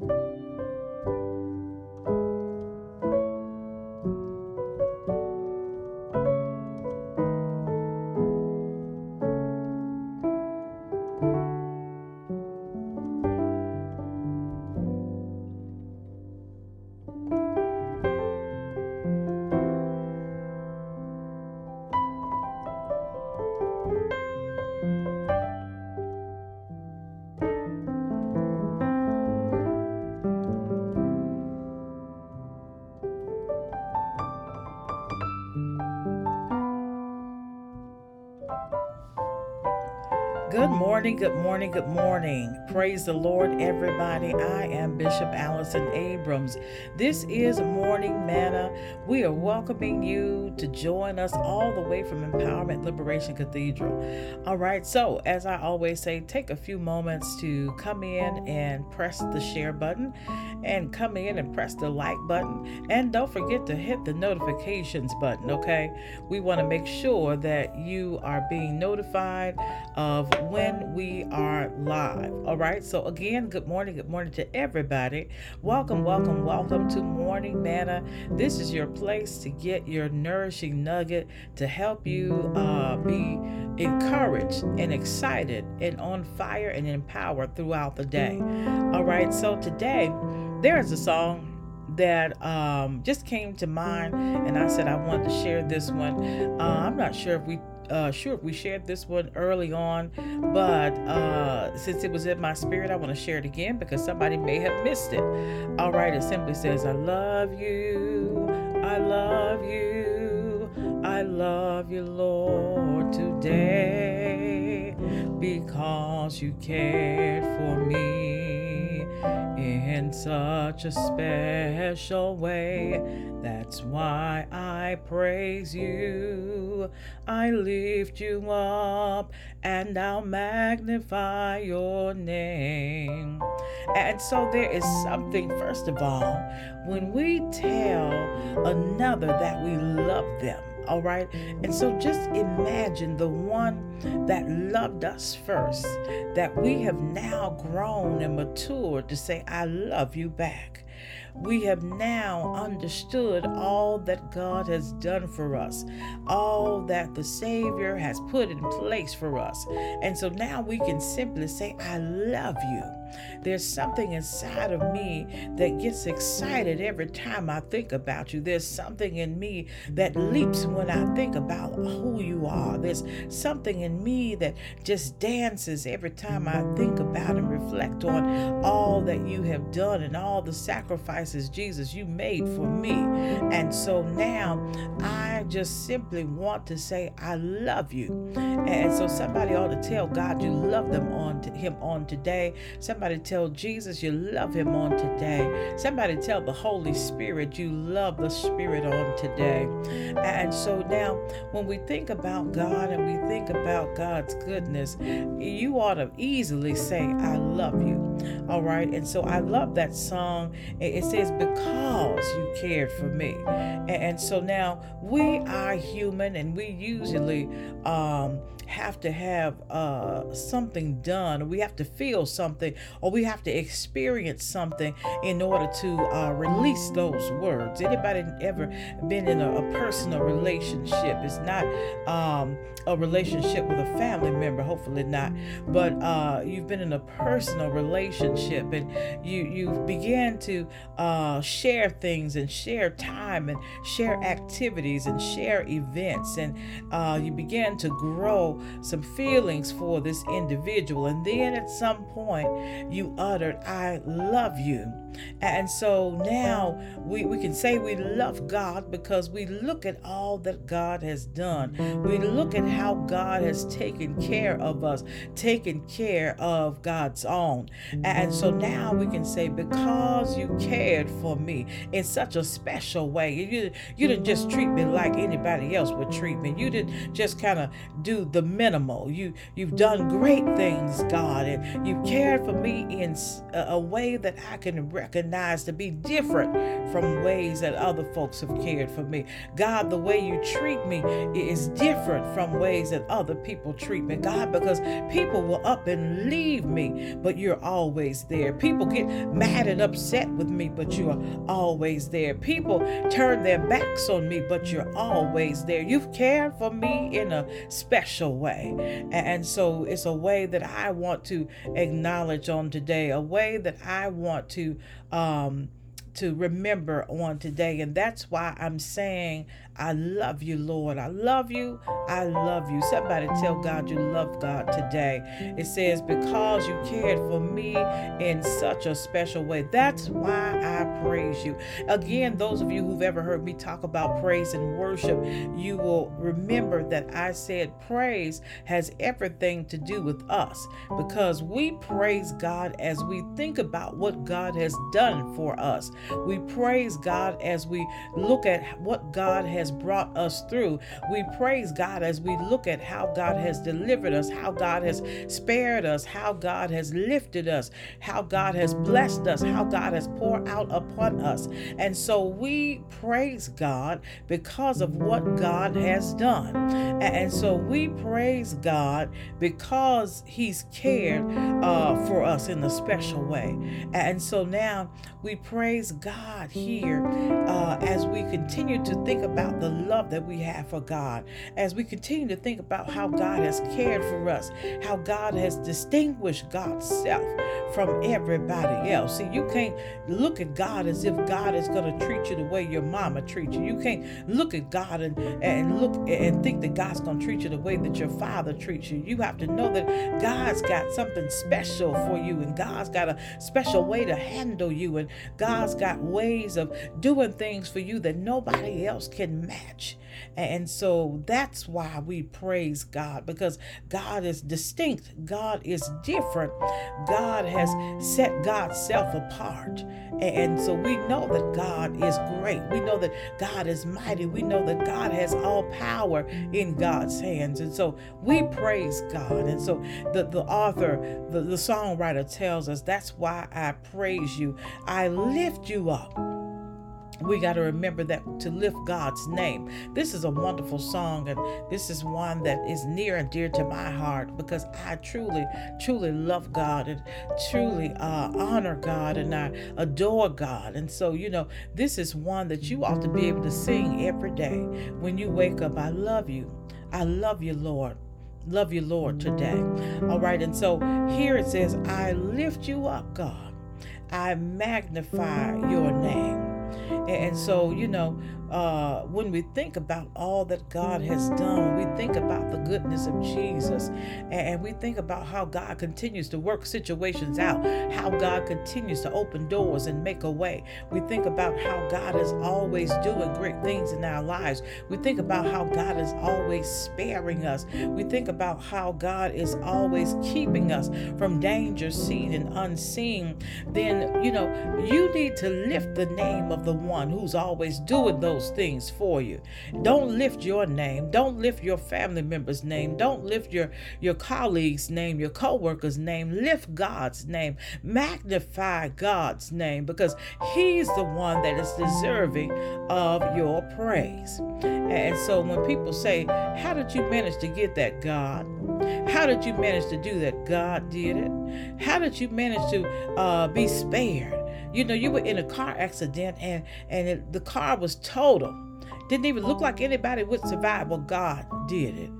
Música Good morning, good morning, good morning. Praise the Lord, everybody. I am Bishop Allison Abrams. This is Morning Manna. We are welcoming you to join us all the way from Empowerment Liberation Cathedral. All right, so as I always say, take a few moments to come in and press the share button and come in and press the like button. And don't forget to hit the notifications button, okay? We want to make sure that you are being notified of when we are live. All right. So, again, good morning. Good morning to everybody. Welcome, welcome, welcome to Morning Manna. This is your place to get your nugget to help you uh, be encouraged and excited and on fire and empowered throughout the day. All right. So, today, there's a song that um, just came to mind, and I said I wanted to share this one. Uh, I'm not sure if we uh, sure if we shared this one early on, but uh, since it was in my spirit, I want to share it again because somebody may have missed it. All right, it simply says, I love you, I love you, I love you, Lord, today because you cared for me in such a special way. That's why I praise you. I lift you up and I'll magnify your name. And so there is something, first of all, when we tell another that we love them all right? And so just imagine the one that loved us first, that we have now grown and matured to say, I love you back we have now understood all that God has done for us, all that the Savior has put in place for us. And so now we can simply say, I love you. There's something inside of me that gets excited every time I think about you. There's something in me that leaps when I think about who you are. There's something in me that just dances every time I think about and reflect on all that you have done and all the sacrifices, Jesus, you made for me. And so now I just simply want to say, I love you. And so somebody ought to tell God you love them to him on today. Somebody tell Jesus you love him on today. Somebody tell the Holy Spirit you love the Spirit on today. And so now when we think about God and we think about God's goodness, you ought to easily say, I love you. All right. And so I love that song. It says, Because you cared for me. And so now we are human and we usually um, have to have uh, something done, we have to feel something, or we have to experience something in order to uh, release those words. Anybody ever been in a, a personal relationship? It's not um, a relationship with a family member, hopefully not, but uh, you've been in a personal relationship and you you began to uh, share things and share time and share activities and share events and uh, you began to grow some feelings for this individual and then at some point you uttered I love you and so now we, we can say we love God because we look at all that God has done. We look at how God has taken care of us, taken care of God's own. And so now we can say, because you cared for me in such a special way, you, you didn't just treat me like anybody else would treat me. You didn't just kind of do the minimal. You, you've done great things, God, and you've cared for me in a, way that I can recognize to be different from ways that other folks have cared for me. God, the way you treat me is different from ways that other people treat me. God, because people will up and leave me, but you're always there. People get mad and upset with me, but you are always there. People turn their backs on me, but you're always there. You've cared for me in a special way. And so it's a way that I want to acknowledge on today, a way that I want to um, to remember on today. And that's why I'm saying I love you, Lord. I love you. I love you. Somebody tell God you love God today. It says, Because you cared for me in such a special way. That's why I praise you. Again, those of you who've ever heard me talk about praise and worship, you will remember that I said praise has everything to do with us because we praise God as we think about what God has done for us. We praise God as we look at what God has brought us through. We praise God as we look at how God has delivered us, how God has spared us, how God has lifted us, how God has blessed us, how God has poured out upon us. And so we praise God because of what God has done. And so we praise God because He's cared uh, for us in a special way. And so now we praise God here uh, as we continue to think about the love that we have for God, as we continue to think about how God has cared for us, how God has distinguished God's self from everybody else. See, you can't look at God as if God is going to treat you the way your mama treats you. You can't look at God and, and look and think that God's going to treat you the way that your father treats you. You have to know that God's got something special for you and God's got a special way to handle you and God's got ways of doing things for you that nobody else can match. And so that's why we praise God because God is distinct, God is different, God has set God's self apart. And so we know that God is great. We know that God is mighty. We know that God has all power in God's hands. And so we praise God. And so the, the author, the, the songwriter tells us that's why I praise you. I lift you up we got to remember that to lift God's name. This is a wonderful song, and this is one that is near and dear to my heart because I truly, truly love God and truly uh, honor God and I adore God. And so, you know, this is one that you ought to be able to sing every day when you wake up. I love you. I love you, Lord. Love you, Lord, today. All right. And so here it says, I lift you up, God. I magnify your name. And so, you know, uh, when we think about all that God has done, when we think about goodness of Jesus, and we think about how God continues to work situations out, how God continues to open doors and make a way, we think about how God is always doing great things in our lives. We think about how God is always sparing us. We think about how God is always keeping us from danger seen and unseen. Then, you know, you need to lift the name of the one who's always doing those things for you. Don't lift your name. Don't lift your family member's name. Don't lift your, your colleagues' name, your co-workers' name. Lift God's name. Magnify God's name because He's the one that is deserving of your praise. And so when people say, How did you manage to get that, God? How did you manage to do that? God did it. How did you manage to uh, be spared? You know, you were in a car accident and and it, the car was total. Didn't even look like anybody would survive, but God did it.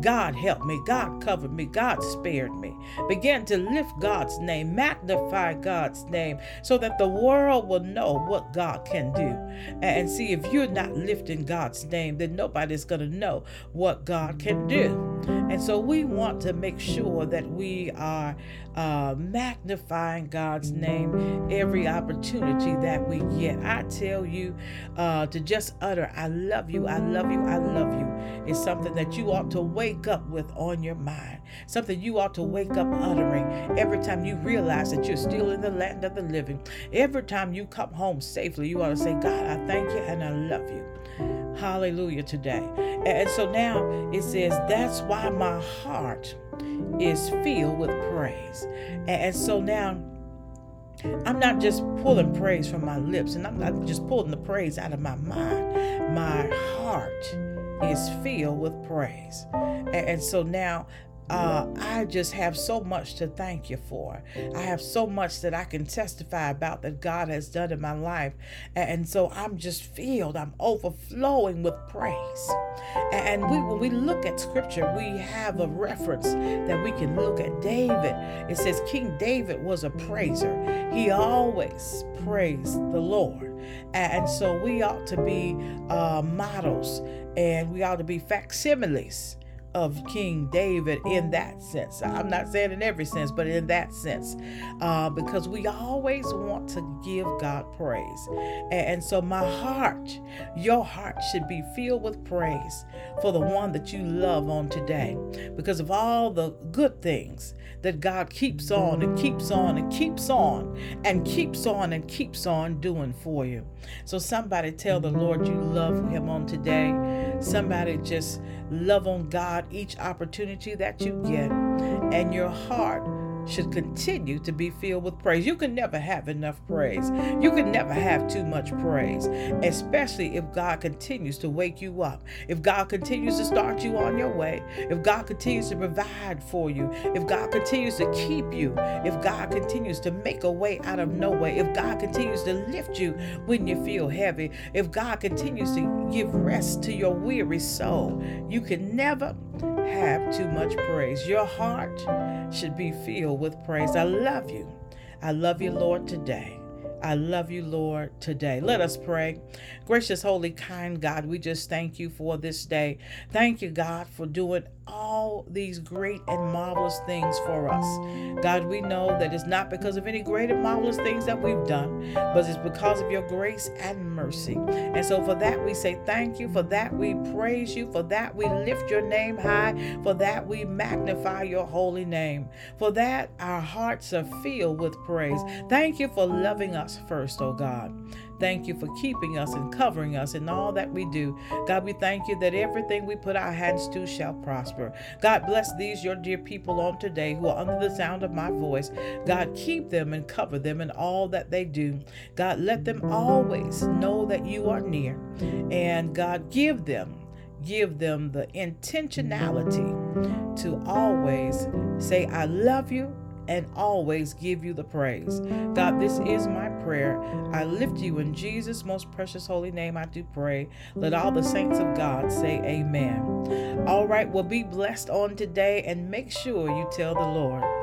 God helped me. God covered me. God spared me. Begin to lift God's name, magnify God's name, so that the world will know what God can do. And see, if you're not lifting God's name, then nobody's going to know what God can do. And so we want to make sure that we are uh, magnifying God's name every opportunity that we get. I tell you uh, to just utter, I love you, I love you, I love you, is something that you ought to wake up with on your mind. Something you ought to wake up uttering every time you realize that you're still in the land of the living. Every time you come home safely, you ought to say, God, I thank you and I love you. Hallelujah today. And so now it says, That's why my heart is filled with praise. And so now I'm not just pulling praise from my lips and I'm not just pulling the praise out of my mind. My heart is filled with praise. And so now uh, I just have so much to thank you for. I have so much that I can testify about that God has done in my life. And so I'm just filled, I'm overflowing with praise. And we, when we look at scripture, we have a reference that we can look at David. It says King David was a praiser, he always praised the Lord. And so we ought to be uh, models and we ought to be facsimiles of King David in that sense. I'm not saying in every sense, but in that sense, uh, because we always want to give God praise. And so, my heart, your heart should be filled with praise for the one that you love on today because of all the good things that God keeps on and keeps on and keeps on and keeps on and keeps on doing for you. So, somebody tell the Lord you love him on today. Somebody just love on God each opportunity that you get, and your heart should continue to be filled with praise. You can never have enough praise. You can never have too much praise, especially if God continues to wake you up, if God continues to start you on your way, if God continues to provide for you, if God continues to keep you, if God continues to make a way out of no way, if God continues to lift you when you feel heavy, if God continues to give rest to your weary soul, you can never have too much praise. Your heart should be filled with praise. I love you. I love you, Lord, today. I love you, Lord, today. Let us pray. Gracious, holy, kind God, we just thank you for this day. Thank you, God, for doing all these great and marvelous things for us. God, we know that it's not because of any great and marvelous things that we've done, but it's because of your grace and mercy. And so for that, we say thank you. For that, we praise you. For that, we lift your name high. For that, we magnify your holy name. For that, our hearts are filled with praise. Thank you for loving us first, oh God. Thank you for keeping us and covering us in all that we do. God, we thank you that everything we put our hands to shall prosper. God, bless these, your dear people on today who are under the sound of my voice. God, keep them and cover them in all that they do. God, let them always know that you are near. And God, give them give them the intentionality to always say, I love you and always give you the praise. God, this is my prayer. I lift you in Jesus' most precious holy name. I do pray. Let all the saints of God say amen. All right, well, be blessed on today and make sure you tell the Lord.